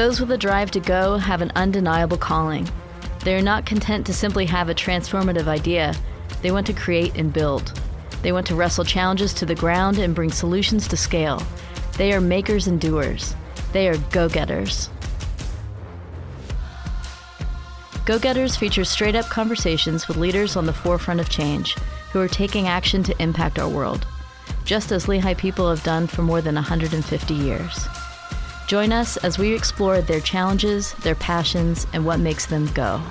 Those with a drive to go have an undeniable calling. They are not content to simply have a transformative idea, they want to create and build. They want to wrestle challenges to the ground and bring solutions to scale. They are makers and doers. They are go getters. Go Getters features straight up conversations with leaders on the forefront of change who are taking action to impact our world, just as Lehigh people have done for more than 150 years. Join us as we explore their challenges, their passions, and what makes them go.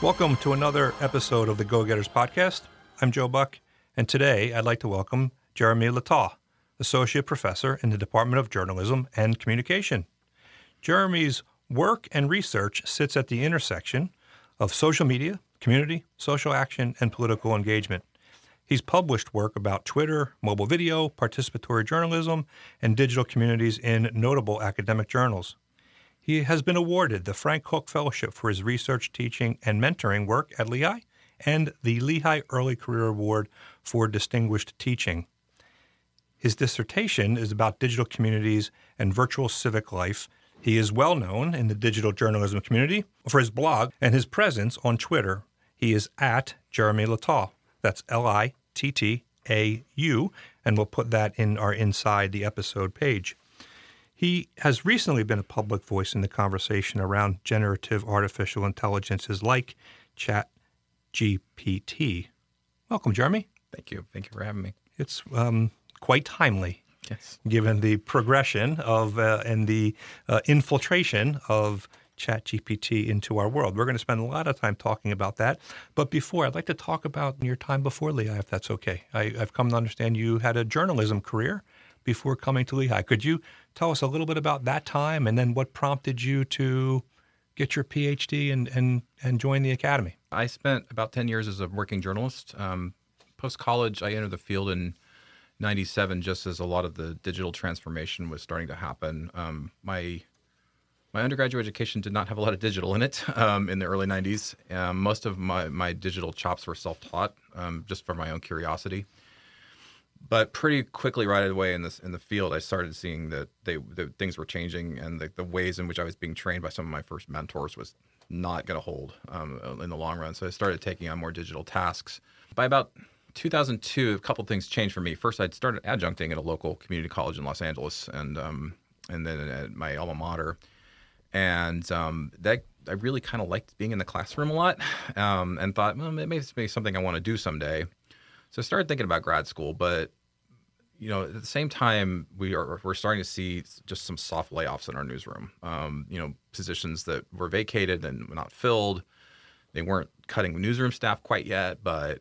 Welcome to another episode of the Go Getters podcast. I'm Joe Buck, and today I'd like to welcome Jeremy Littau, Associate Professor in the Department of Journalism and Communication. Jeremy's work and research sits at the intersection of social media, community, social action, and political engagement. He's published work about Twitter, mobile video, participatory journalism, and digital communities in notable academic journals. He has been awarded the Frank Hook Fellowship for his research, teaching, and mentoring work at Lehigh and the Lehigh Early Career Award for distinguished teaching. His dissertation is about digital communities and virtual civic life. He is well known in the digital journalism community for his blog and his presence on Twitter. He is at Jeremy Littau. That's L I T T A U, and we'll put that in our Inside the Episode page. He has recently been a public voice in the conversation around generative artificial intelligences like Chat GPT. Welcome, Jeremy. Thank you. Thank you for having me. It's um, quite timely, yes. given the progression of uh, and the uh, infiltration of ChatGPT into our world. We're going to spend a lot of time talking about that. But before, I'd like to talk about your time before Lehigh, if that's okay. I, have come to understand you had a journalism career before coming to Lehigh. Could you tell us a little bit about that time and then what prompted you to get your PhD and, and, and join the academy? I spent about 10 years as a working journalist. Um, Post college, I entered the field in 97 just as a lot of the digital transformation was starting to happen. Um, my my undergraduate education did not have a lot of digital in it um, in the early 90s. Um, most of my, my digital chops were self taught, um, just for my own curiosity. But pretty quickly, right away in this in the field, I started seeing that they that things were changing, and the, the ways in which I was being trained by some of my first mentors was not going to hold um, in the long run. So I started taking on more digital tasks. By about 2002, a couple things changed for me. First, I'd started adjuncting at a local community college in Los Angeles, and um, and then at my alma mater and um, that I really kind of liked being in the classroom a lot, um, and thought, well, this may be something I want to do someday. So I started thinking about grad school, but you know, at the same time, we are we're starting to see just some soft layoffs in our newsroom. Um, you know, positions that were vacated and not filled. They weren't cutting newsroom staff quite yet, but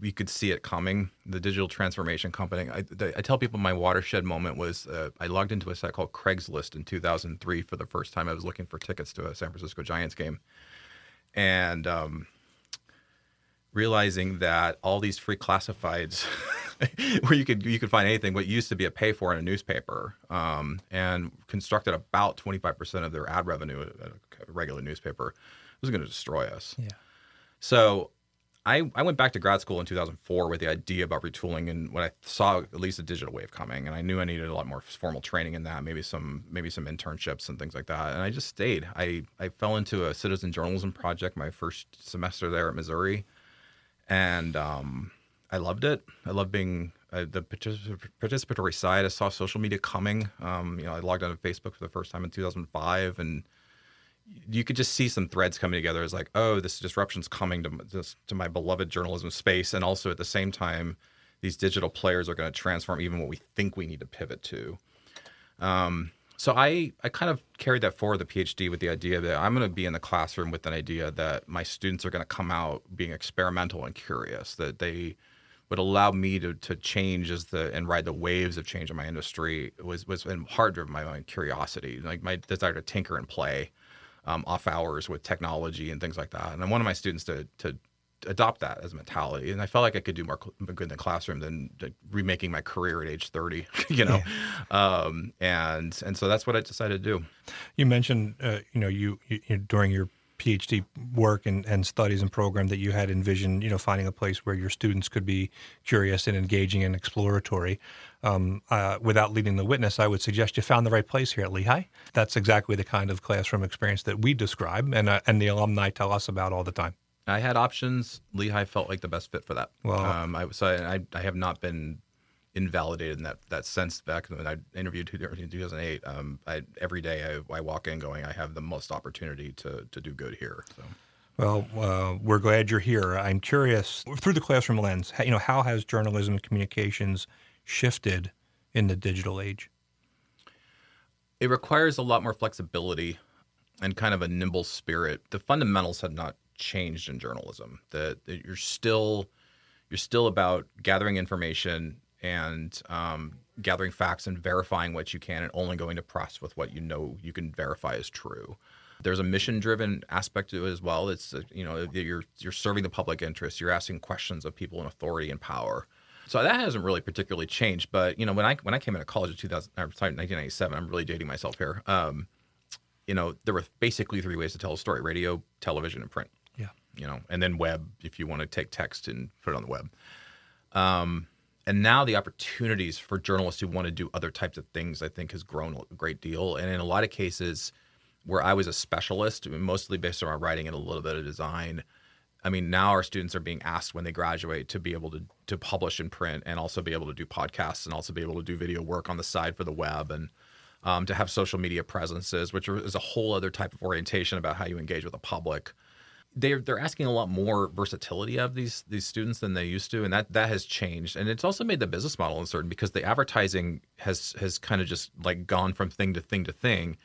we could see it coming. The digital transformation company. I, I tell people my watershed moment was uh, I logged into a site called Craigslist in 2003 for the first time. I was looking for tickets to a San Francisco Giants game, and um, realizing that all these free classifieds, where you could you could find anything, what used to be a pay for in a newspaper, um, and constructed about 25 percent of their ad revenue at a regular newspaper, was going to destroy us. Yeah. So I, I went back to grad school in 2004 with the idea about retooling and when I saw at least a digital wave coming and I knew I needed a lot more formal training in that maybe some maybe some internships and things like that. And I just stayed. I, I fell into a citizen journalism project my first semester there at Missouri and um, I loved it. I loved being uh, the particip- participatory side. I saw social media coming. Um, you know I logged on to Facebook for the first time in 2005 and you could just see some threads coming together as like, oh, this disruption's coming to this, to my beloved journalism space, and also at the same time, these digital players are going to transform even what we think we need to pivot to. Um, so I I kind of carried that forward the PhD with the idea that I'm going to be in the classroom with an idea that my students are going to come out being experimental and curious, that they would allow me to to change as the and ride the waves of change in my industry was was in part driven by my own curiosity, like my desire to tinker and play um, off hours with technology and things like that. And I wanted my students to to adopt that as a mentality. And I felt like I could do more good in the classroom than remaking my career at age 30, you know? Yeah. Um, and, and so that's what I decided to do. You mentioned, uh, you know, you, you, during your PhD work and, and studies and program that you had envisioned, you know, finding a place where your students could be curious and engaging and exploratory. Um, uh, without leading the witness, I would suggest you found the right place here at Lehigh. That's exactly the kind of classroom experience that we describe and, uh, and the alumni tell us about all the time. I had options. Lehigh felt like the best fit for that. Well- um, I so I, I have not been invalidated in that that sense. Back when I interviewed in 2008, um, I, every day I, I walk in going, I have the most opportunity to to do good here. So. Well, uh, we're glad you're here. I'm curious through the classroom lens. how- You know, how has journalism and communications shifted in the digital age? it requires a lot more flexibility and kind of a nimble spirit. The fundamentals have not changed in journalism. That that you're still you're still about gathering information and um, gathering facts and verifying what you can, and only going to press with what you know you can verify is true. There's a mission-driven aspect to it as well. It's uh, you know you're you're serving the public interest. You're asking questions of people in authority and power. So that hasn't really particularly changed. But you know, when I when I came into college in 2000, or sorry, 1997, I'm really dating myself here. Um, you know, there were basically three ways to tell a story: radio, television, and print. Yeah. You know, and then web if you want to take text and put it on the web. Um, and now the opportunities for journalists who want to do other types of things, I think, has grown a great deal. And in a lot of cases, where I was a specialist, mostly based on writing and a little bit of design. I mean, now our students are being asked when they graduate to be able to to publish in print and also be able to do podcasts and also be able to do video work on the side for the web and um, to have social media presences, which is a whole other type of orientation about how you engage with the public. They're they're asking a lot more versatility of these these students than they used to, and that that has changed. And it's also made the business model uncertain because the advertising has has kind of just like gone from thing to thing to thing,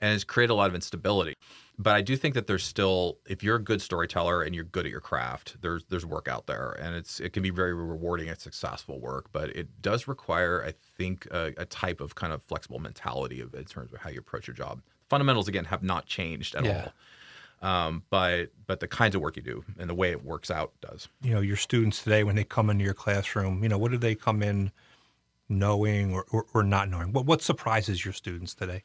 and has created a lot of instability. But I do think that there's still, if you're a good storyteller and you're good at your craft, there's there's work out there, and it's it can be very rewarding and successful work. But it does require, I think, a, a type of kind of flexible mentality of in terms of how you approach your job. Fundamentals again have not changed at Yeah. all, um, but but the kinds of work you do and the way it works out does. You know, your students today, when they come into your classroom, you know, what do they come in knowing or, or, or not knowing? What, what surprises your students today?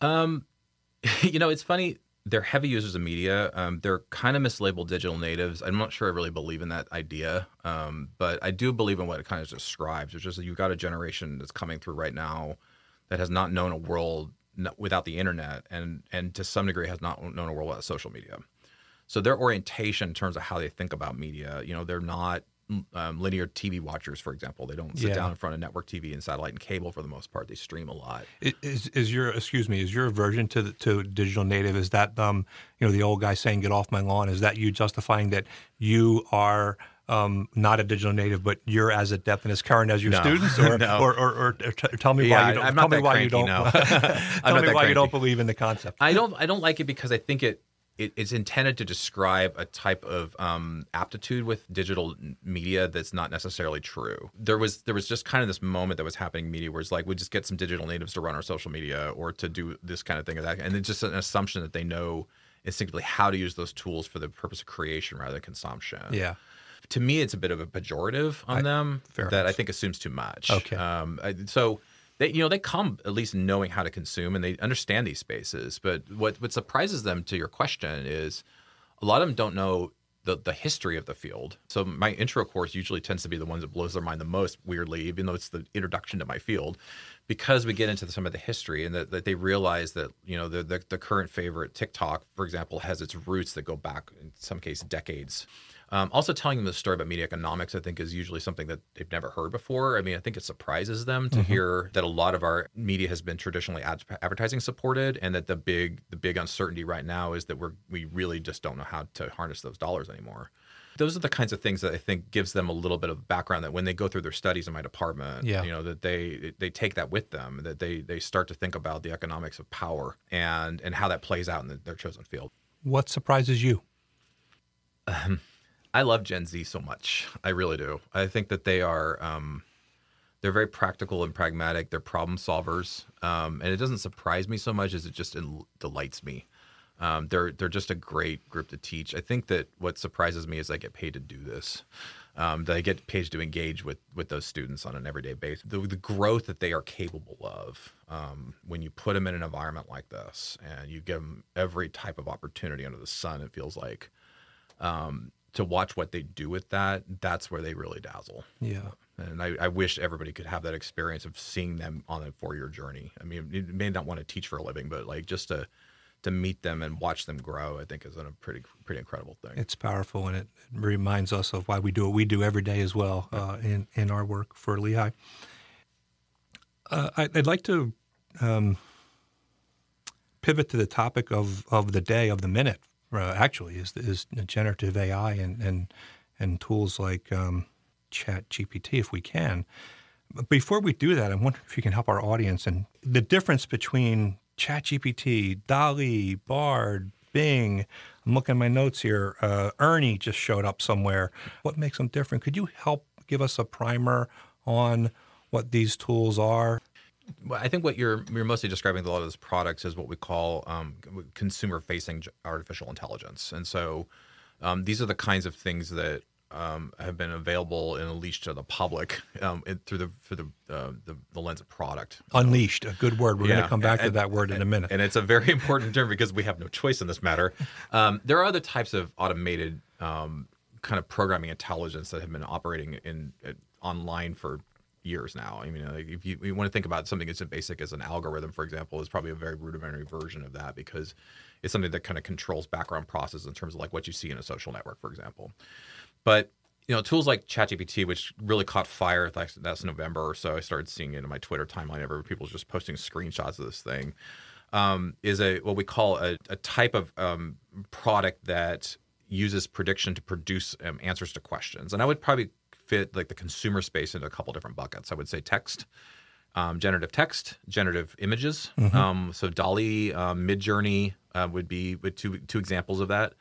Um, you know, it's funny. They're heavy users of media. Um, they're kind of mislabeled digital natives. I'm not sure I really believe in that idea, um, but I do believe in what it kind of describes. which is that you've got a generation that's coming through right now that has not known a world without the internet, and and to some degree has not known a world without social media. So their orientation in terms of how they think about media, you know, they're not um, linear TV watchers, for example. They don't sit Yeah. down in front of network TV and satellite and cable for the most part. They stream a lot. Is, is your excuse me? Is your aversion to the, to digital native? Is that um you know the old guy saying "get off my lawn"? Is that you justifying that you are um, not a digital native, but you're as adept and as current as your No. students? Or, No. or, or, or, or t- tell me Yeah, why you don't. I'm tell me why you don't. no. Tell me why you don't believe in the concept. I don't I don't like it because I think it, it it's intended to describe a type of um, aptitude with digital media that's not necessarily true. There was there was just kind of this moment that was happening in media where it's like we just get some digital natives to run our social media or to do this kind of thing or that, and it's just an assumption that they know instinctively how to use those tools for the purpose of creation rather than consumption. yeah. To me, it's a bit of a pejorative on them fair that I think assumes too much. Okay. Um, I, so they, you know, they come at least knowing how to consume and they understand these spaces. But what what surprises them to your question is a lot of them don't know the the history of the field. So my intro course usually tends to be the ones that blows their mind the most. Weirdly, even though it's the introduction to my field, because we get into some of the history and that, that they realize that you know the, the the current favorite TikTok, for example, has its roots that go back in some cases decades. Um, also, telling them the story about media economics, I think, is usually something that they've never heard before. I mean, I think it surprises them to hear that a lot of our media has been traditionally ad- advertising supported, and that the big the big uncertainty right now is that we're we really just don't know how to harness those dollars anymore. Those are the kinds of things that I think gives them a little bit of background that when they go through their studies in my department, Yeah. you know, that they they take that with them, that they they start to think about the economics of power and and how that plays out in the, their chosen field. What surprises you? I love Gen Z so much. I really do. I think that they are um, they're very practical and pragmatic. They're problem solvers, um, and it doesn't surprise me so much as it just delights me. Um, they're they're just a great group to teach. I think that what surprises me is I get paid to do this. um, that I get paid to engage with with those students on an everyday basis. The, the growth that they are capable of um, when you put them in an environment like this and you give them every type of opportunity under the sun, it feels like um, to watch what they do with that. That's where they really dazzle. Yeah. And I, I wish everybody could have that experience of seeing them on a four year journey. I mean, you may not want to teach for a living, but like just to to meet them and watch them grow, I think is a pretty pretty incredible thing. It's powerful, and it, reminds us of why we do what we do every day as well uh, in in our work for Lehigh. Uh, I, would like to um, pivot to the topic of, of the day of the minute. Uh, actually, is is generative AI and and and tools like um, Chat GPT, if we can. But before we do that, I wonder if you can help our audience and the difference between ChatGPT, DALL-E, Bard, Bing. I'm looking at my notes here. Uh, Ernie just showed up somewhere. What makes them different? Could you help give us a primer on what these tools are? Well, I think what you're you're mostly describing with a lot of those products is what we call um, consumer-facing artificial intelligence, and so um, these are the kinds of things that um, have been available and unleashed to the public um, through the through the, uh, the, the lens of product. Unleashed, a good word. We're yeah. going to come back and, to that word in a minute. And it's a very important term because we have no choice in this matter. Um, there are other types of automated um, kind of programming intelligence that have been operating in uh, online for years now. I mean, like if you, you, want to think about something as basic as an algorithm, for example, is probably a very rudimentary version of that because it's something that kind of controls background processes in terms of like what you see in a social network, for example. But you know, tools like ChatGPT, which really caught fire that's November or so. I started seeing it in my Twitter timeline. Every people just posting screenshots of this thing. Um, is a what we call a, a type of um, product that uses prediction to produce um, answers to questions. And I would probably fit like the consumer space into a couple different buckets. I would say text, um, generative text, generative images. Mm-hmm. Um, so DALL-E, um, Midjourney uh, would be with two two examples of that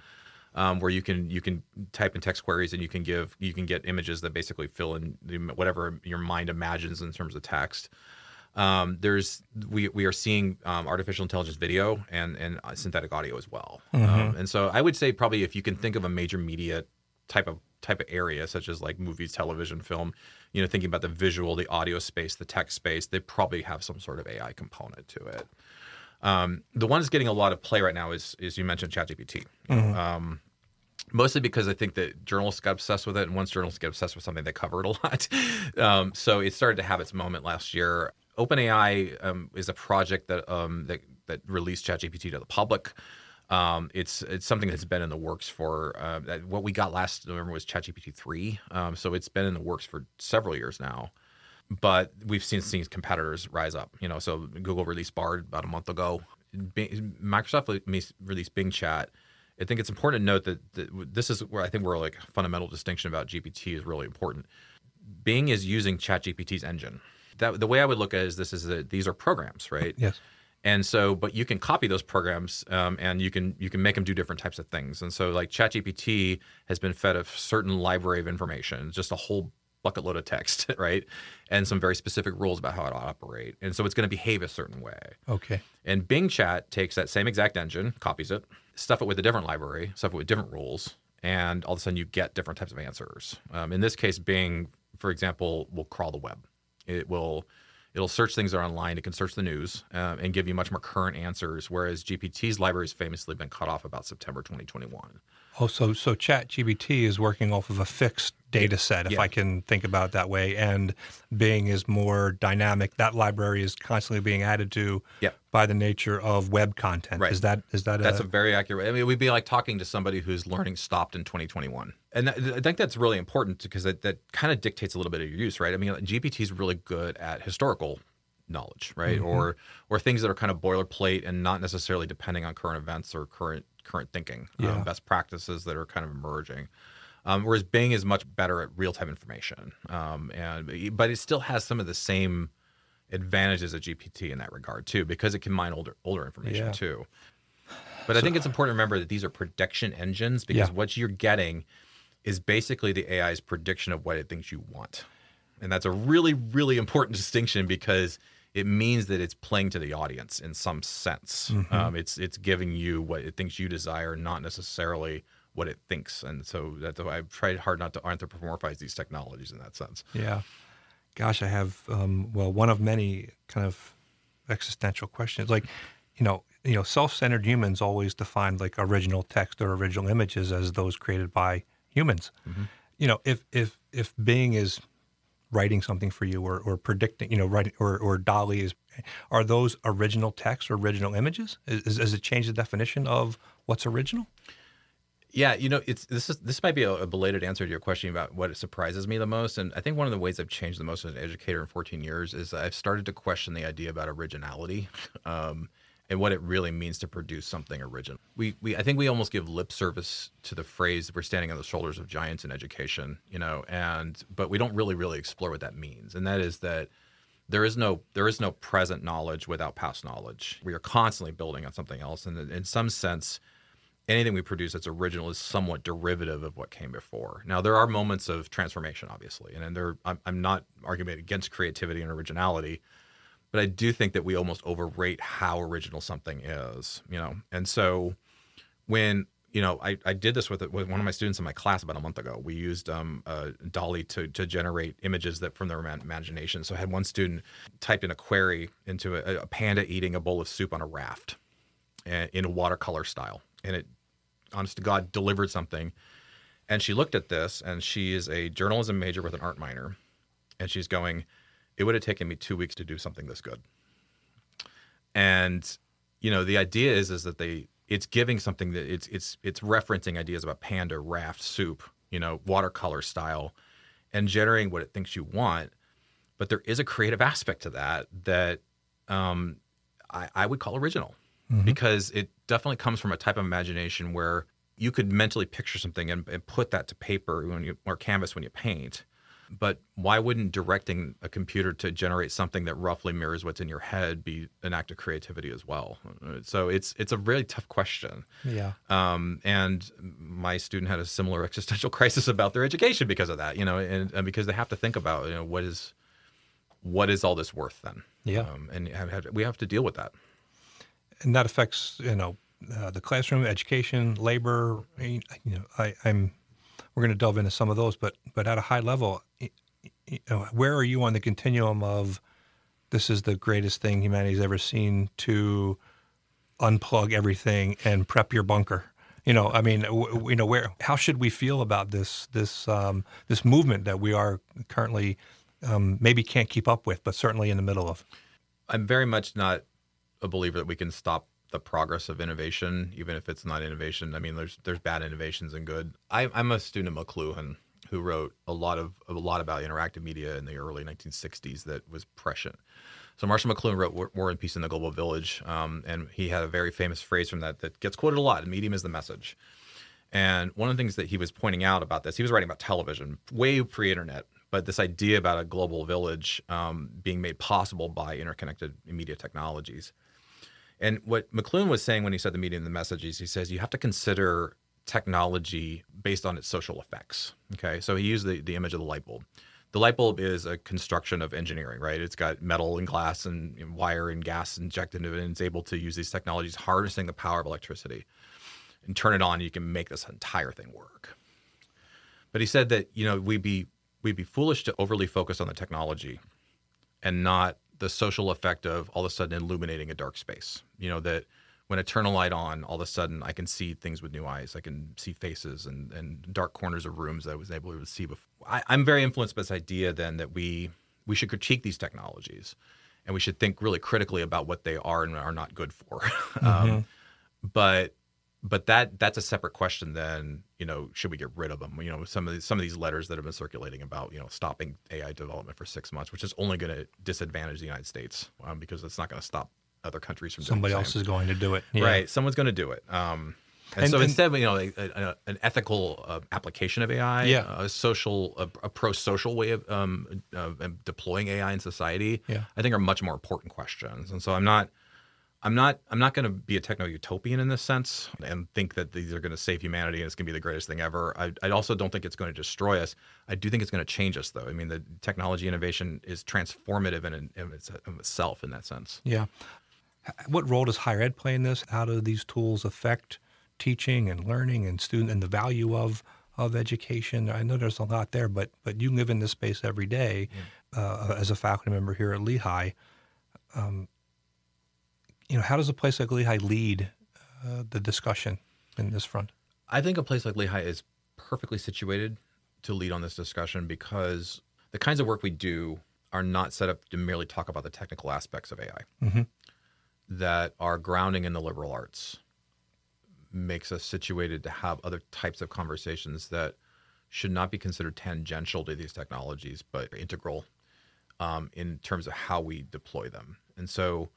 um, where you can you can type in text queries and you can give you can get images that basically fill in the, whatever your mind imagines in terms of text. Um, there's we we are seeing um, artificial intelligence video and and synthetic audio as well. Mm-hmm. Um, and so I would say probably if you can think of a major media type of type of area such as like movies, television, film, you know, thinking about the visual, the audio space, the text space, they probably have some sort of AI component to it. Um, the one that's getting a lot of play right now is, is you mentioned ChatGPT. Mm-hmm. Um, mostly because I think that journalists got obsessed with it, and once journalists get obsessed with something, they cover it a lot. um, so it started to have its moment last year. OpenAI um, is a project that um, that that released ChatGPT to the public. Um, it's it's something that's been in the works for uh, what we got last November was ChatGPT three. Um, so it's been in the works for several years now but we've seen seen competitors rise up. You know, so Google released Bard about a month ago. Microsoft released Bing Chat. I think it's important to note that, this is where I think where like fundamental distinction about GPT is really important. Bing is using ChatGPT's engine. That the way I would look at it is this is that these are programs, right? Yes. And so, but you can copy those programs, um, and you can you can make them do different types of things. And so, like ChatGPT has been fed a certain library of information, just a whole bucket load of text, right? And some very specific rules about how it operate. And so it's going to behave a certain way. Okay. And Bing Chat takes that same exact engine, copies it, stuff it with a different library, stuff it with different rules, and all of a sudden you get different types of answers. Um, in this case, Bing, for example, will crawl the web. It will it'll search things that are online. It can search the news um, and give you much more current answers. Whereas GPT's library has famously been cut off about September 2021. Oh, so so Chat GPT is working off of a fixed data set, if yeah. I can think about it that way, and Bing is more dynamic. That library is constantly being added to yep. by the nature of web content. Right. Is that is that that's a, a very accurate? I mean, we'd be like talking to somebody whose learning stopped in 2021, and I think that's really important because that, that kind of dictates a little bit of your use, right? I mean, GPT is really good at historical knowledge, right? Mm-hmm. Or or things that are kind of boilerplate and not necessarily depending on current events or current current thinking, um, yeah. um, best practices that are kind of emerging. Um, whereas Bing is much better at real time information, um, and but it still has some of the same advantages of GPT in that regard too, because it can mine older older information yeah. too. But so, I think it's important to remember that these are prediction engines because yeah. what you're getting is basically the AI's prediction of what it thinks you want, and that's a really really important distinction because it means that it's playing to the audience in some sense. Mm-hmm. Um, it's it's giving you what it thinks you desire, not necessarily what it thinks. And so that's why I've tried hard not to anthropomorphize these technologies in that sense. Yeah. Gosh, I have um, well one of many kind of existential questions. Like, you know, you know, self-centered humans always define like original text or original images as those created by humans. Mm-hmm. You know, if if if Bing is writing something for you or, or predicting, you know, writing or, or DALL-E is, are those original text or original images? Is, does it change the definition of what's original? Yeah, you know, it's this is this might be a, a, belated answer to your question about what surprises me the most, and I think one of the ways I've changed the most as an educator in 14 years is I've started to question the idea about originality. Um, and what it really means to produce something original. We, we, I think we almost give lip service to the phrase that "we're standing on the shoulders of giants in education," you know, and but we don't really, really explore what that means. And that is that there is no there is no present knowledge without past knowledge. We are constantly building on something else, and in some sense, anything we produce that's original is somewhat derivative of what came before. Now, there are moments of transformation, obviously, and, and there I'm, I'm not arguing against creativity and originality but I do think that we almost overrate how original something is, you know. And so when you know, I, I did this with, with one of my students in my class about a month ago. We used um, uh, DALL-E to, to generate images that from their imagination. So I had one student type in a query into a, a panda eating a bowl of soup on a raft in a watercolor style. And it, honest to God, delivered something. And she looked at this, and she is a journalism major with an art minor. And she's going, it would have taken me two weeks to do something this good. And you know, the idea is is that they it's giving something that it's it's it's referencing ideas about panda, raft, soup, you know, watercolor style, and generating what it thinks you want. But there is a creative aspect to that that um, I, I would call original mm-hmm. because it definitely comes from a type of imagination where you could mentally picture something and, and put that to paper when you, or canvas when you paint but why wouldn't directing a computer to generate something that roughly mirrors what's in your head be an act of creativity as well? So it's it's a really tough question. Yeah. Um, and my student had a similar existential crisis about their education because of that. You know, and, and because they have to think about you know what is what is all this worth then? Yeah. Um, and have, have, we have to deal with that. And that affects you know uh, the classroom, education, labor. You know, I, I'm we're going to delve into some of those, but but at a high level, you know, where are you on the continuum of this is the greatest thing humanity's ever seen to unplug everything and prep your bunker? You know, I mean, w- you know, where how should we feel about this this um, this movement that we are currently um, maybe can't keep up with, but certainly in the middle of? I'm very much not a believer that we can stop the progress of innovation, even if it's not innovation. I mean, there's there's bad innovations and good. I, am a student of McLuhan, who wrote a lot of a lot about interactive media in the early 1960s that was prescient. So Marshall McLuhan wrote War and Peace in the Global Village, um, and he had a very famous phrase from that that gets quoted a lot. Medium is the message. And one of the things that he was pointing out about this, he was writing about television way pre-internet, but this idea about a global village um, being made possible by interconnected media technologies. And what McLuhan was saying when he said the medium, and the messages, he says you have to consider technology based on its social effects. Okay, so he used the, the image of the light bulb. The light bulb is a construction of engineering, right? It's got metal and glass and, and wire and gas injected into it, and it's able to use these technologies, harnessing the power of electricity, and turn it on. You can make this entire thing work. But he said that you know we'd be we'd be foolish to overly focus on the technology, and not the social effect of all of a sudden illuminating a dark space. You know that when I turn a light on, all of a sudden I can see things with new eyes. I can see faces and, and dark corners of rooms that I was able to see before. I, I'm very influenced by this idea then that we we should critique these technologies and we should think really critically about what they are and are not good for. Um, mm-hmm. um, but but that that's a separate question then you know should we get rid of them you know some of these some of these letters that have been circulating about you know stopping ai development for six months which is only going to disadvantage the united states um, because it's not going to stop other countries from somebody else is going to do it yeah. right someone's going to do it um, and, and, so and, instead, you know, a, a, an ethical uh, application of AI, yeah. a social, a, a pro-social way of um, uh, deploying AI in society, yeah. I think are much more important questions. And so I'm not, I'm not I'm not going to be a techno utopian in this sense and think that these are going to save humanity and it's going to be the greatest thing ever. I, I also don't think it's going to destroy us. I do think it's going to change us though. I mean, the technology innovation is transformative in, in, in itself in that sense. Yeah. What role does higher ed play in this? How do these tools affect teaching and learning and student and the value of of education. I know there's a lot there, but but you live in this space every day yeah. uh, as a faculty member here at Lehigh. Um, you know, how does a place like Lehigh lead uh, the discussion in this front? I think a place like Lehigh is perfectly situated to lead on this discussion because the kinds of work we do are not set up to merely talk about the technical aspects of AI. Mm-hmm. That our grounding in the liberal arts makes us situated to have other types of conversations that should not be considered tangential to these technologies, but integral um, in terms of how we deploy them. And so,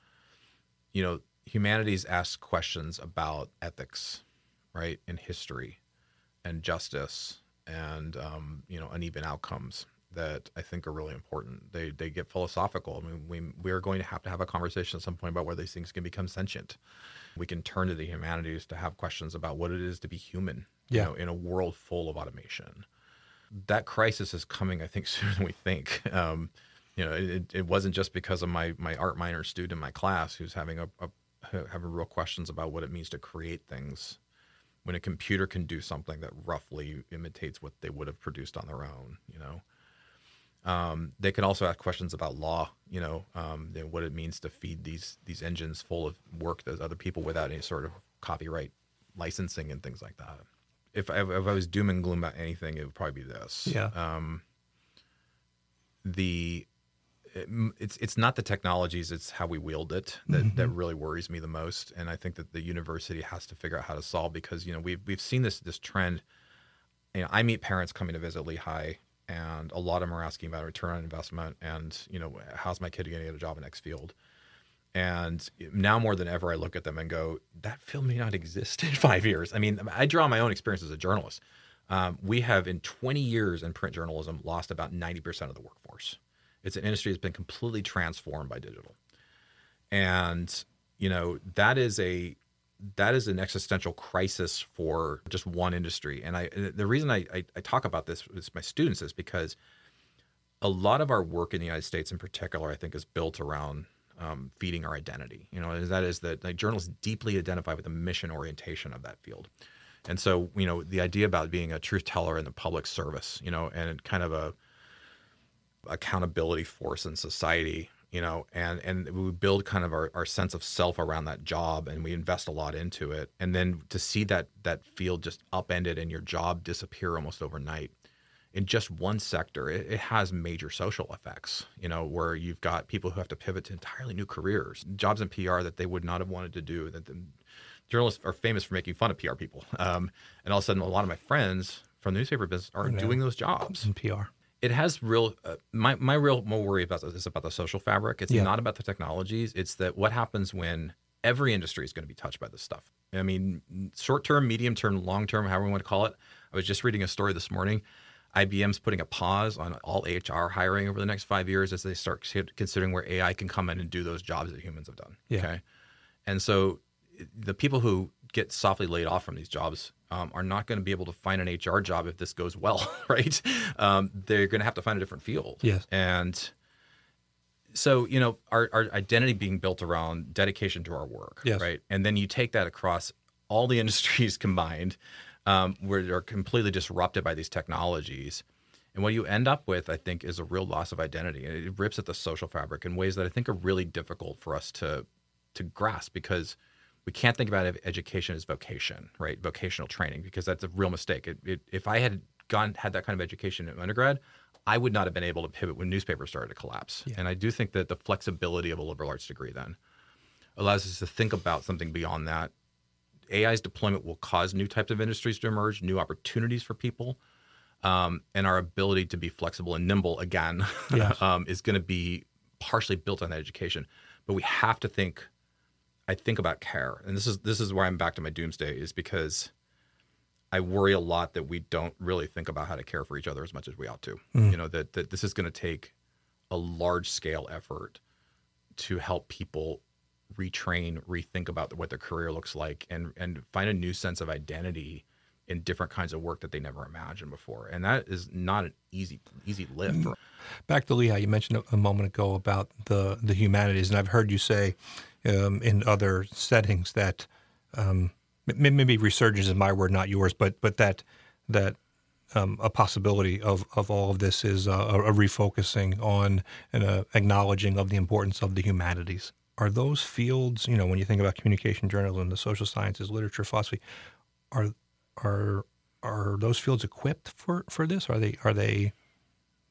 you know, humanities asks questions about ethics, right, and history, and justice, and um, you know, uneven outcomes that I think are really important. They they get philosophical. I mean, we we are going to have to have a conversation at some point about where these things can become sentient. We can turn to the humanities to have questions about what it is to be human. Yeah. You know, in a world full of automation. That crisis is coming, I think, sooner than we think. Um, you know, it, it wasn't just because of my my art minor student in my class who's having a, a having real questions about what it means to create things when a computer can do something that roughly imitates what they would have produced on their own. You know um, they can also ask questions about law, you know, um, know, what it means to feed these these engines full of work that other people without any sort of copyright licensing and things like that. If I, if I was doom and gloom about anything, it would probably be this. Yeah. Um, the it, it's it's not the technologies; it's how we wield it that, mm-hmm. that really worries me the most. And I think that the university has to figure out how to solve because you know we've we've seen this this trend. You know, I meet parents coming to visit Lehigh and a lot of them are asking about return on investment and you know how's my kid going to get a job in X field. And now more than ever, I look at them and go, that field may not exist in five years. I mean, I draw my own experience as a journalist. Um, we have, in 20 years in print journalism, lost about 90% of the workforce. It's an industry that's been completely transformed by digital. And, you know, that is a that is an existential crisis for just one industry. And I, the reason I, I, I, talk about this with my students is because a lot of our work in the United States, in particular, I think, is built around um, feeding our identity. You know, that is that like, journalists deeply identify with the mission orientation of that field. And so, you know, the idea about being a truth teller in the public service, you know, and kind of a accountability force in society you know and and we build kind of our, our sense of self around that job and we invest a lot into it. And then to see that that field just upended and your job disappear almost overnight in just one sector it, it has major social effects you know where you've got people who have to pivot to entirely new careers jobs in pr that they would not have wanted to do that the, journalists are famous for making fun of pr people. Um, and all of a sudden a lot of my friends from the newspaper business are doing those jobs. In pr it has real uh, my my real more worry about this is about the social fabric. It's yeah. not about the technologies. It's that what happens when every industry is going to be touched by this stuff. I mean, short term, medium term, long term, however we want to call it. I was just reading a story this morning. IBM's putting a pause on all HR hiring over the next five years as they start considering where AI can come in and do those jobs that humans have done. Yeah. Okay. And so the people who get softly laid off from these jobs um, are not going to be able to find an HR job if this goes well, right? Um, they're going to have to find a different field. Yes. And so, you know, our, our identity being built around dedication to our work, yes. right? And then you take that across all the industries combined, um, where they're completely disrupted by these technologies. And what you end up with, I think, is a real loss of identity. And it rips at the social fabric in ways that I think are really difficult for us to to grasp because – we can't think about education as vocation, right? Vocational training, because that's a real mistake. It, it, if I had gone had that kind of education in undergrad, I would not have been able to pivot when newspapers started to collapse. Yeah. And I do think that the flexibility of a liberal arts degree then allows us to think about something beyond that. AI's deployment will cause new types of industries to emerge, new opportunities for people, um, and our ability to be flexible and nimble again yes. um, is going to be partially built on that education. But we have to think I think about care, and this is this is where I'm back to my doomsday, is because I worry a lot that we don't really think about how to care for each other as much as we ought to. Mm. You know that that this is going to take a large scale effort to help people retrain, rethink about what their career looks like, and and find a new sense of identity in different kinds of work that they never imagined before. And that is not an easy easy lift. Mm. Back to Lehigh, you mentioned a moment ago about the the humanities, and I've heard you say um, in other settings that um, maybe resurgence is my word, not yours, but but that that um, a possibility of, of all of this is a, a refocusing on and a acknowledging of the importance of the humanities. Are those fields, you know, when you think about communication journalism, the social sciences, literature, philosophy, are are are those fields equipped for, for this? Are they are they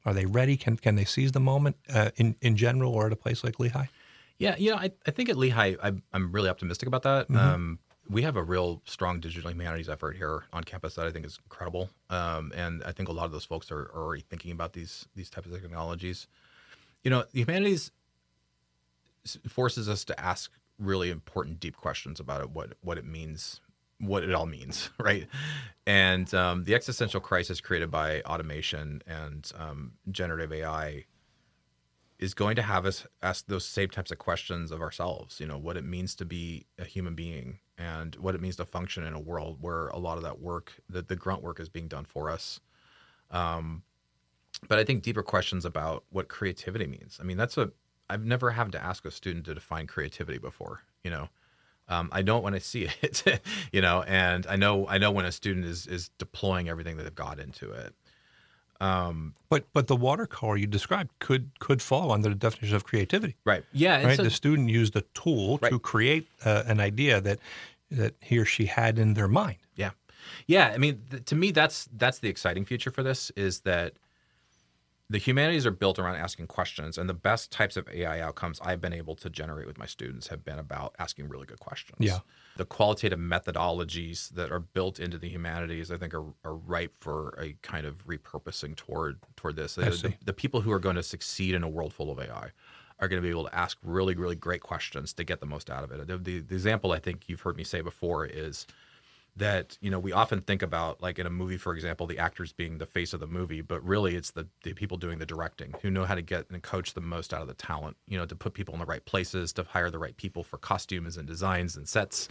are they ready? Can can they seize the moment uh, in in general, or at a place like Lehigh? Yeah, you know, I, I think at Lehigh, I, I'm really optimistic about that. Mm-hmm. Um, we have a real strong digital humanities effort here on campus that I think is incredible, um, and I think a lot of those folks are, are, already thinking about these these types of technologies. You know, the humanities forces us to ask really important, deep questions about it, what what it means, what it all means, right? And um, the existential crisis created by automation and um, generative AI is going to have us ask those same types of questions of ourselves. You know, what it means to be a human being and what it means to function in a world where a lot of that work, the, the grunt work, is being done for us. Um, but I think deeper questions about what creativity means. I mean, that's a I've never had to ask a student to define creativity before. You know, um, I know it when I see it. you know, and I know I know when a student is is deploying everything that they've got into it. Um, but but the watercolor you described could could fall under the definition of creativity. Right. Yeah. Right. So, the student used a tool right. to create uh, an idea that that he or she had in their mind. Yeah. Yeah. I mean, th- to me, that's that's the exciting future for this is that the humanities are built around asking questions and the best types of ai outcomes i've been able to generate with my students have been about asking really good questions. Yeah. The qualitative methodologies that are built into the humanities i think are, are ripe for a kind of repurposing toward toward this. The, the, the people who are going to succeed in a world full of ai are going to be able to ask really really great questions to get the most out of it. The, the, the example i think you've heard me say before is that you know we often think about like in a movie for example the actors being the face of the movie but really it's the, the people doing the directing who know how to get and coach the most out of the talent you know to put people in the right places to hire the right people for costumes and designs and sets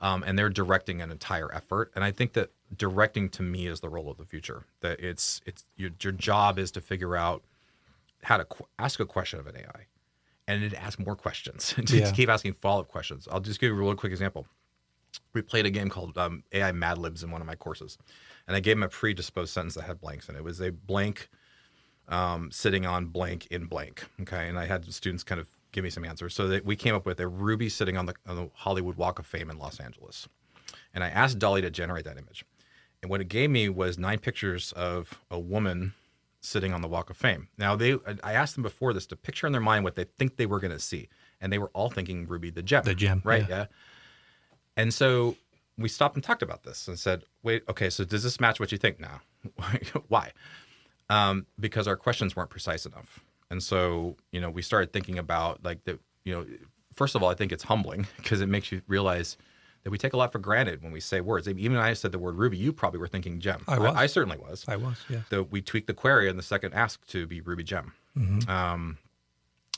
um, and they're directing an entire effort. And i think that directing to me is the role of the future that it's it's your, your job is to figure out how to qu- ask a question of an ai and then to ask more questions to, yeah. to keep asking follow-up questions. I'll just give you a real quick example we played a game called um, AI Mad Libs in one of my courses, and I gave him a predisposed sentence that had blanks, and it was a blank um, sitting on blank in blank. Okay, and I had students kind of give me some answers. So that we came up with a ruby sitting on the, on the Hollywood Walk of Fame in Los Angeles, and I asked DALL-E to generate that image, and what it gave me was nine pictures of a woman sitting on the Walk of Fame. Now they, I asked them before this to picture in their mind what they think they were going to see, and they were all thinking Ruby the gem. The gem, right? yeah. yeah. And so we stopped and talked about this and said, wait, okay, so does this match what you think now? Why? Um, because our questions weren't precise enough. And so, you know, we started thinking about like the, you know, first of all, I think it's humbling because it makes you realize that we take a lot for granted when we say words. Even I said the word Ruby, you probably were thinking gem. I was. I, I certainly was. I was, yeah. So we tweaked the query and the second ask to be Ruby gem. Mm-hmm. Um,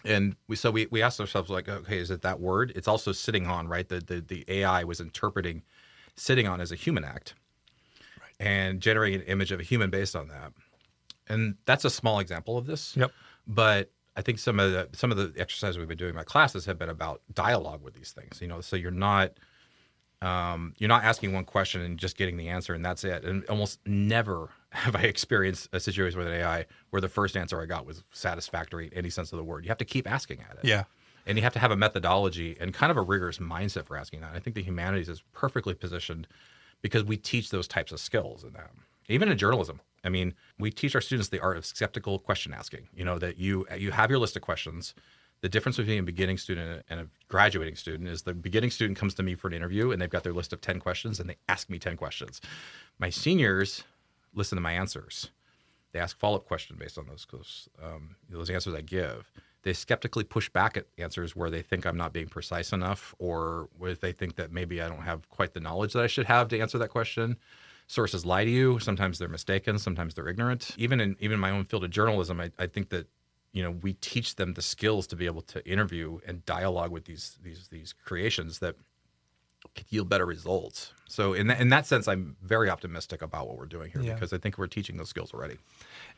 and we so we, we asked ourselves like okay is it that word? It's also sitting on right? The the, the ai was interpreting sitting on as a human act right. and generating an image of a human based on that. And that's a small example of this. Yep. But i think some of the some of the exercises we've been doing in my classes have been about dialogue with these things you know? So you're not um, you're not asking one question and just getting the answer and that's it. And almost never have I experienced a situation with an AI where the first answer I got was satisfactory in any sense of the word. You have to keep asking at it. Yeah. And you have to have a methodology and kind of a rigorous mindset for asking that. I think the humanities is perfectly positioned because we teach those types of skills in them. Even in journalism. I mean, we teach our students the art of skeptical question asking. You know, that you you have your list of questions the difference between a beginning student and a graduating student is the beginning student comes to me for an interview and they've got their list of 10 questions and they ask me 10 questions. My seniors listen to my answers. They ask follow-up questions based on those um, those answers I give. They skeptically push back at answers where they think I'm not being precise enough, or where they think that maybe I don't have quite the knowledge that I should have to answer that question. Sources lie to you. Sometimes they're mistaken. Sometimes they're ignorant. Even in even in my own field of journalism, I, I think that you know we teach them the skills to be able to interview and dialogue with these these these creations that could yield better results. So in that, in that sense, I'm very optimistic about what we're doing here yeah. because I think we're teaching those skills already.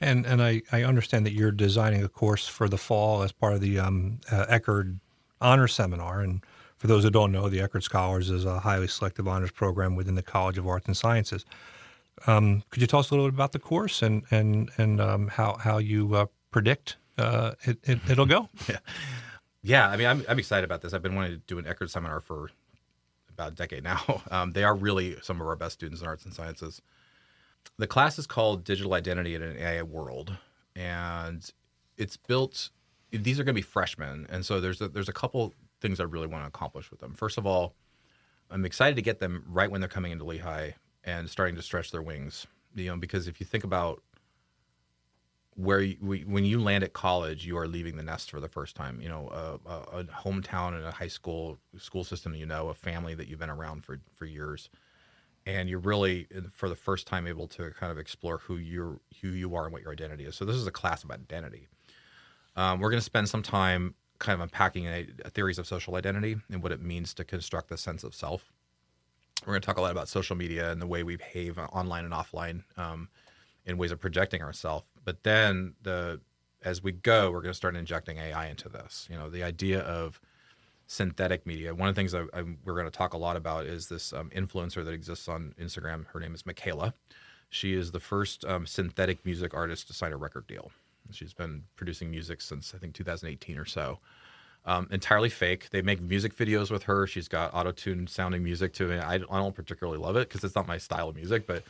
And and I, I understand that you're designing a course for the fall as part of the um, uh, Eckardt Honor Seminar, and For those who don't know, the Eckardt Scholars is a highly selective honors program within the College of Arts and Sciences. Um, could you tell us a little bit about the course and and and um, how how you uh, predict uh, it, it, will go? yeah. yeah, I mean, I'm, I'm excited about this. I've been wanting to do an Eckardt seminar for about a decade now. Um, they are really some of our best students in arts and sciences. The class is called Digital Identity in an AI World, and it's built. These are going to be freshmen, and so there's a, there's a couple things I really want to accomplish with them. First of all, I'm excited to get them right when they're coming into Lehigh and starting to stretch their wings. You know, because if you think about where you, when you land at college, you are leaving the nest for the first time. You know, a, a, a, hometown and a high school school system you know, a family that you've been around for for years, and you're really for the first time able to kind of explore who you're who you are and what your identity is. So this is a class about identity. Um, we're going to spend some time kind of unpacking a, a theories of social identity and what it means to construct the sense of self. We're going to talk a lot about social media and the way we behave online and offline um, in ways of projecting ourselves. But then the as we go, we're going to start injecting AI into this. You know, the idea of synthetic media. One of the things I, I, we're going to talk a lot about is this um, influencer that exists on Instagram. Her name is Miquela. She is the first um, synthetic music artist to sign a record deal. She's been producing music since I think 2018 or so. Um, entirely fake. They make music videos with her. She's got auto tune sounding music to it. I, I don't particularly love it because it's not my style of music, but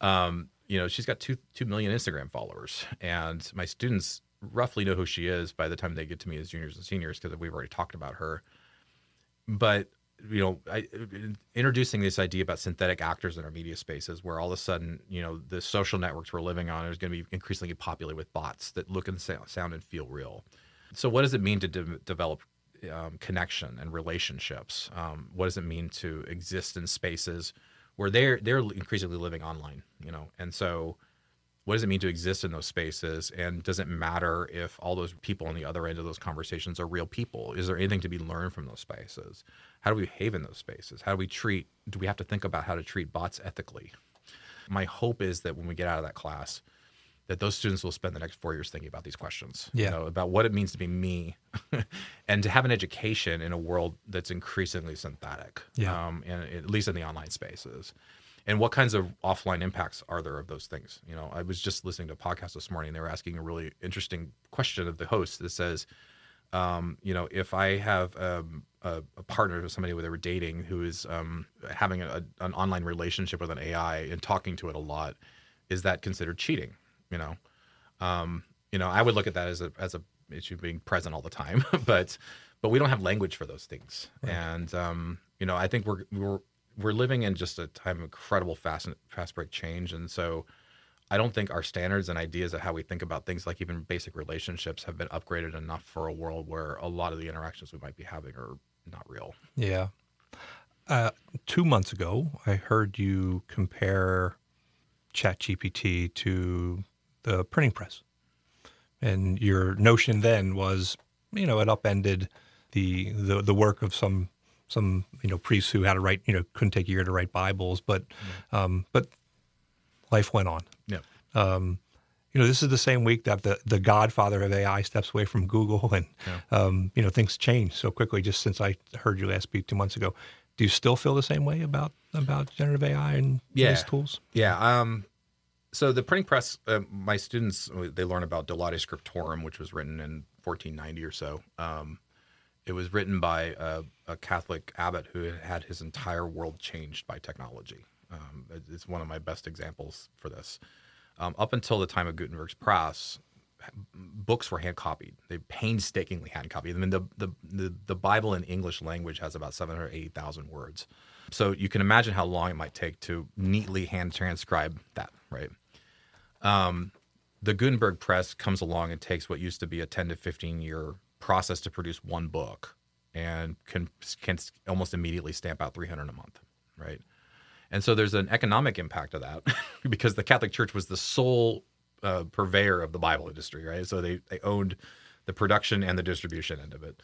um, you know, she's got two two million Instagram followers, and my students roughly know who she is by the time they get to me as juniors and seniors because we've already talked about her. But you know, I, introducing this idea about synthetic actors in our media spaces, where all of a sudden, you know, the social networks we're living on is going to be increasingly populated with bots that look and sound and feel real. So, what does it mean to de- develop um, connection and relationships? Um, what does it mean to exist in spaces where they're they're increasingly living online? You know, and so what does it mean to exist in those spaces? And does it matter if all those people on the other end of those conversations are real people? Is there anything to be learned from those spaces? How do we behave in those spaces? How do we treat do we have to think about how to treat bots ethically? My hope is that when we get out of that class that those students will spend the next four years thinking about these questions yeah. you know, about what it means to be me and to have an education in a world that's increasingly synthetic yeah. um, and at least in the online spaces and what kinds of offline impacts are there of those things you know i was just listening to a podcast this morning and they were asking a really interesting question of the host that says um, you know if i have um, a, a, partner or somebody where they were dating who is um, having a, an online relationship with an ai and talking to it a lot is that considered cheating you know um, you know i would look at that as a as a issue being present all the time but but we don't have language for those things right. and um, you know i think we're we're we're living in just a time of incredible fast fast break change, and so I don't think our standards and ideas of how we think about things, like even basic relationships, have been upgraded enough for a world where a lot of the interactions we might be having are not real. Yeah. Uh, two months ago, I heard you compare ChatGPT to the printing press, and your notion then was, you know, it upended the the, the work of some some you know priests who had to write you know couldn't take a year to write Bibles, but um, but life went on. Yeah. Um, you know, this is the same week that the, the godfather of AI steps away from Google, and yeah. um, you know things change so quickly. Just since I heard you last speak two months ago, do you still feel the same way about about generative AI and yeah. these tools? Yeah. Um, so the printing press, uh, my students they learn about De Laude Scriptorum, which was written in 1490 or so. Um, it was written by a, a, Catholic abbot who had his entire world changed by technology. Um, it's one of my best examples for this. Um, up until the time of Gutenberg's press, books were hand copied. They painstakingly hand copied. I mean, the, the, the, the Bible in English language has about 780,000 words. So you can imagine how long it might take to neatly hand transcribe that, right? Um, the Gutenberg press comes along and takes what used to be a 10 to 15 year process to produce one book and can can almost immediately stamp out 300 a month, right? And so there's an economic impact of that because the Catholic Church was the sole uh, purveyor of the Bible industry, right? So they they owned the production and the distribution end of it.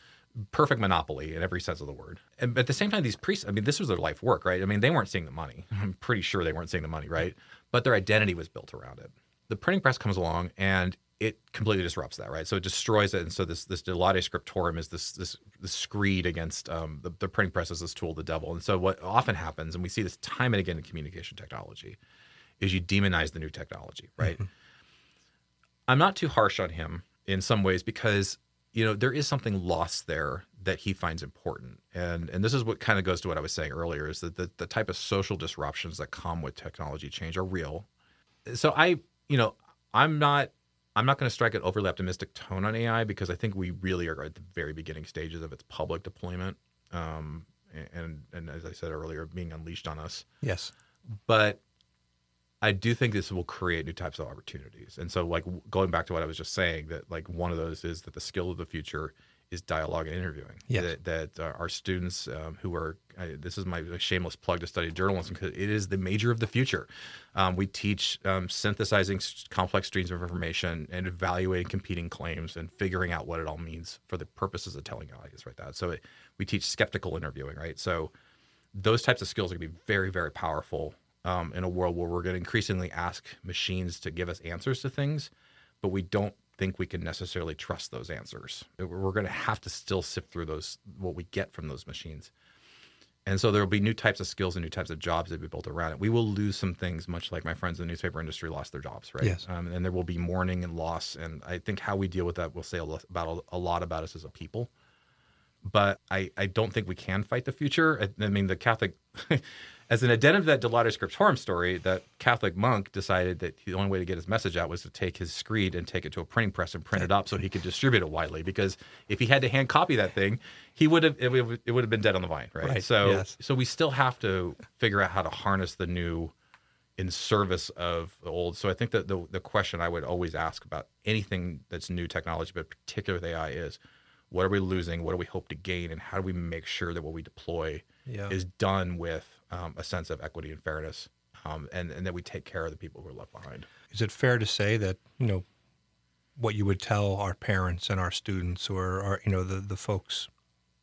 Perfect monopoly in every sense of the word. And at the same time, these priests, I mean, this was their life work, right? I mean, they weren't seeing the money. I'm pretty sure they weren't seeing the money, right? But their identity was built around it. The printing press comes along and it completely disrupts that, right? So it destroys it, and so this this De Laude scriptorum is this this this screed against um, the, the printing press as this tool of the devil. And so what often happens, and we see this time and again in communication technology, is you demonize the new technology, right? Mm-hmm. I'm not too harsh on him in some ways because you know there is something lost there that he finds important, and and this is what kind of goes to what I was saying earlier is that the the type of social disruptions that come with technology change are real. So I, you know, I'm not I'm not going to strike an overly optimistic tone on AI because I think we really are at the very beginning stages of its public deployment. Um, and and as I said earlier, being unleashed on us. Yes. But I do think this will create new types of opportunities. And so, like going back to what I was just saying, that like one of those is that the skill of the future is dialogue and interviewing. That, that uh, our students um, who are, this is my shameless plug to study journalism because it is the major of the future. Um, we teach um, synthesizing complex streams of information and evaluating competing claims and figuring out what it all means for the purposes of telling audience, right? That. So it, we teach skeptical interviewing, right? So those types of skills are going to be very, very powerful um, in a world where we're going to increasingly ask machines to give us answers to things, but we don't think we can necessarily trust those answers. We're going to have to still sift through those what we get from those machines. And so there will be new types of skills and new types of jobs that be built around it. We will lose some things, much like my friends in the newspaper industry lost their jobs, right? Yes. Um, and there will be mourning and loss. And I think how we deal with that will say a lot about a lot about us as a people. But I, I don't think we can fight the future. I, I mean, the Catholic as an addendum to that De Laude Scriptorum story, that Catholic monk decided that the only way to get his message out was to take his screed and take it to a printing press and print it up so he could distribute it widely. Because if he had to hand copy that thing, he would have it, would, it would have been dead on the vine, right? right. So yes. so we still have to figure out how to harness the new in service of the old. So I think that the the question I would always ask about anything that's new technology, but particularly with AI, is what are we losing? What do we hope to gain? And how do we make sure that what we deploy yeah. is done with um, a sense of equity and fairness, um, and and that we take care of the people who are left behind. Is it fair to say that you know what you would tell our parents and our students, or our you know the the folks,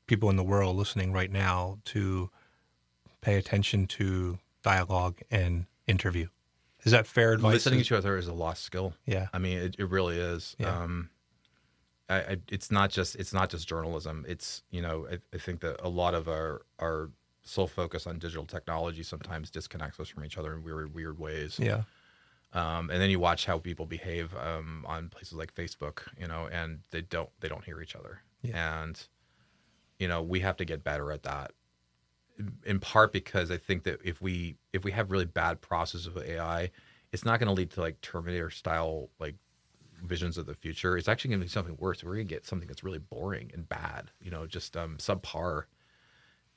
people in the world listening right now, to pay attention to dialogue and interview? Is that fair advice? Listening to each other is a lost skill. Yeah, I mean, it, it really is. Yeah. Um, I, I, it's not just it's not just journalism. It's you know I, I think that a lot of our our sole focus on digital technology sometimes disconnects us from each other in weird weird ways. Yeah. Um, and then you watch how people behave um, on places like Facebook, you know, and they don't they don't hear each other. Yeah. And you know, we have to get better at that. In part because I think that if we if we have really bad processes of AI, it's not going to lead to like Terminator style like visions of the future. It's actually going to be something worse. We're going to get something that's really boring and bad, you know, just um, subpar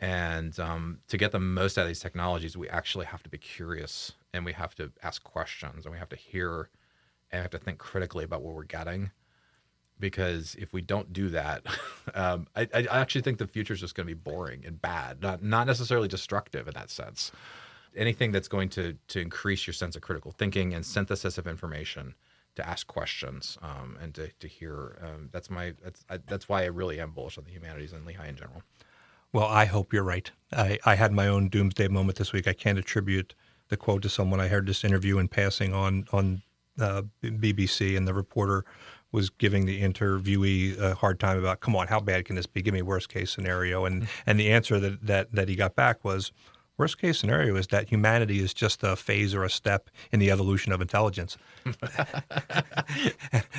and um, to get the most out of these technologies, we actually have to be curious and we have to ask questions and we have to hear and have to think critically about what we're getting. Because if we don't do that, um, I, I, actually think the future is just going to be boring and bad, not not necessarily destructive in that sense. Anything that's going to to increase your sense of critical thinking and synthesis of information, to ask questions um, and to, to hear. Um, that's my that's I, that's why I really am bullish on the humanities and Lehigh in general. Well, I hope you're right. I, I had my own doomsday moment this week. I can't attribute the quote to someone. I heard this interview in passing on on uh, BBC, and the reporter was giving the interviewee a hard time about, "Come on, how bad can this be? Give me worst case scenario." And and the answer that that that he got back was, "Worst case scenario is that humanity is just a phase or a step in the evolution of intelligence."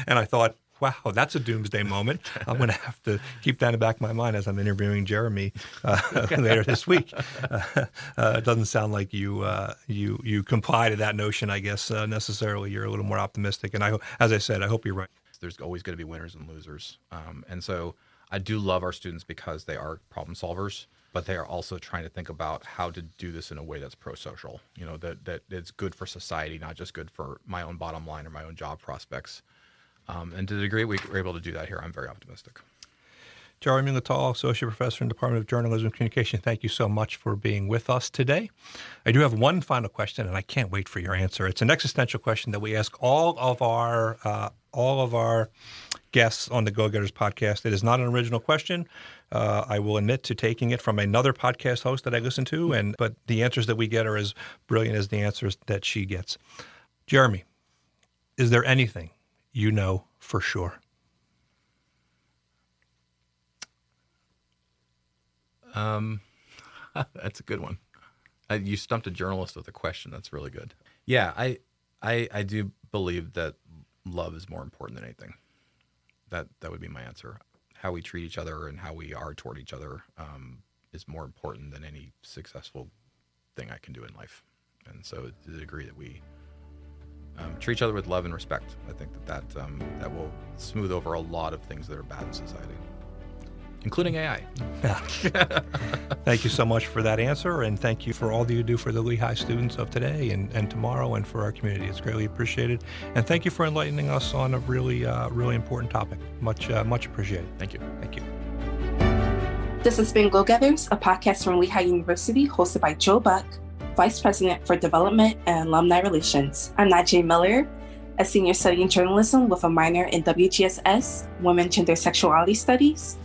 and I thought, wow, that's a doomsday moment. I'm going to have to keep that in the back of my mind as I'm interviewing Jeremy uh, later this week. Uh, uh, it doesn't sound like you uh, you you comply to that notion. I guess uh, necessarily you're a little more optimistic. And I, as I said, I hope you're right. There's always going to be winners and losers, um, and so I do love our students because they are problem solvers but they are also trying to think about how to do this in a way that's pro-social. You know, that that it's good for society, not just good for my own bottom line or my own job prospects. Um, and to the degree we were able to do that here, I'm very optimistic. Jeremy Littau, Associate Professor in the Department of Journalism and Communication, thank you so much for being with us today. I do have one final question, and I can't wait for your answer. It's an existential question that we ask all of our uh, all of our guests on the Go Getters podcast. It is not an original question. Uh, I will admit to taking it from another podcast host that I listen to, and but the answers that we get are as brilliant as the answers that she gets. Jeremy, is there anything you know for sure? Um, that's a good one. Uh, you stumped a journalist with a question. That's really good. Yeah, I, I, I do believe that love is more important than anything. That that would be my answer. How we treat each other and how we are toward each other um, is more important than any successful thing I can do in life. And so, to the degree that we um, treat each other with love and respect, I think that that um, that will smooth over a lot of things that are bad in society including AI. thank you so much for that answer, and thank you for all that you do for the Lehigh students of today and, and tomorrow and for our community. It's greatly appreciated. And thank you for enlightening us on a really, uh, really important topic. Much, uh, much appreciated. Thank you. Thank you. This has been Go Getters, a podcast from Lehigh University hosted by Joe Buck, Vice President for Development and Alumni Relations. I'm Najee Miller, a senior studying journalism with a minor in WGSS, Women, Gender, Sexuality Studies.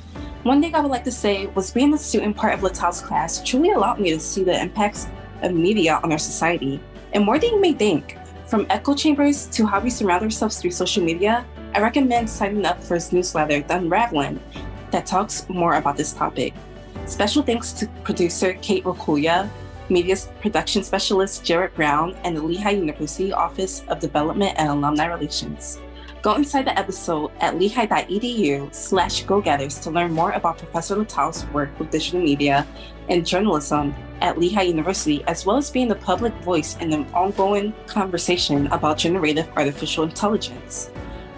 One thing I would like to say was being a student part of Littau's class truly allowed me to see the impacts of media on our society, and more than you may think. From echo chambers to how we surround ourselves through social media, I recommend signing up for his newsletter, The Unraveling, that talks more about this topic. Special thanks to producer Kate Rokuya, media production specialist Jared Brown, and the Lehigh University Office of Development and Alumni Relations. Go inside the episode at lehigh.edu slash go-getters to learn more about Professor Littau's work with digital media and journalism at Lehigh University, as well as being the public voice in the ongoing conversation about generative artificial intelligence.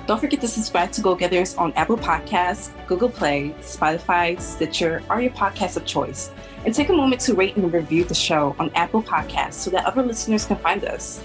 Don't forget to subscribe to Go Getters on Apple Podcasts, Google Play, Spotify, Stitcher, or your podcast of choice. And take a moment to rate and review the show on Apple Podcasts so that other listeners can find us.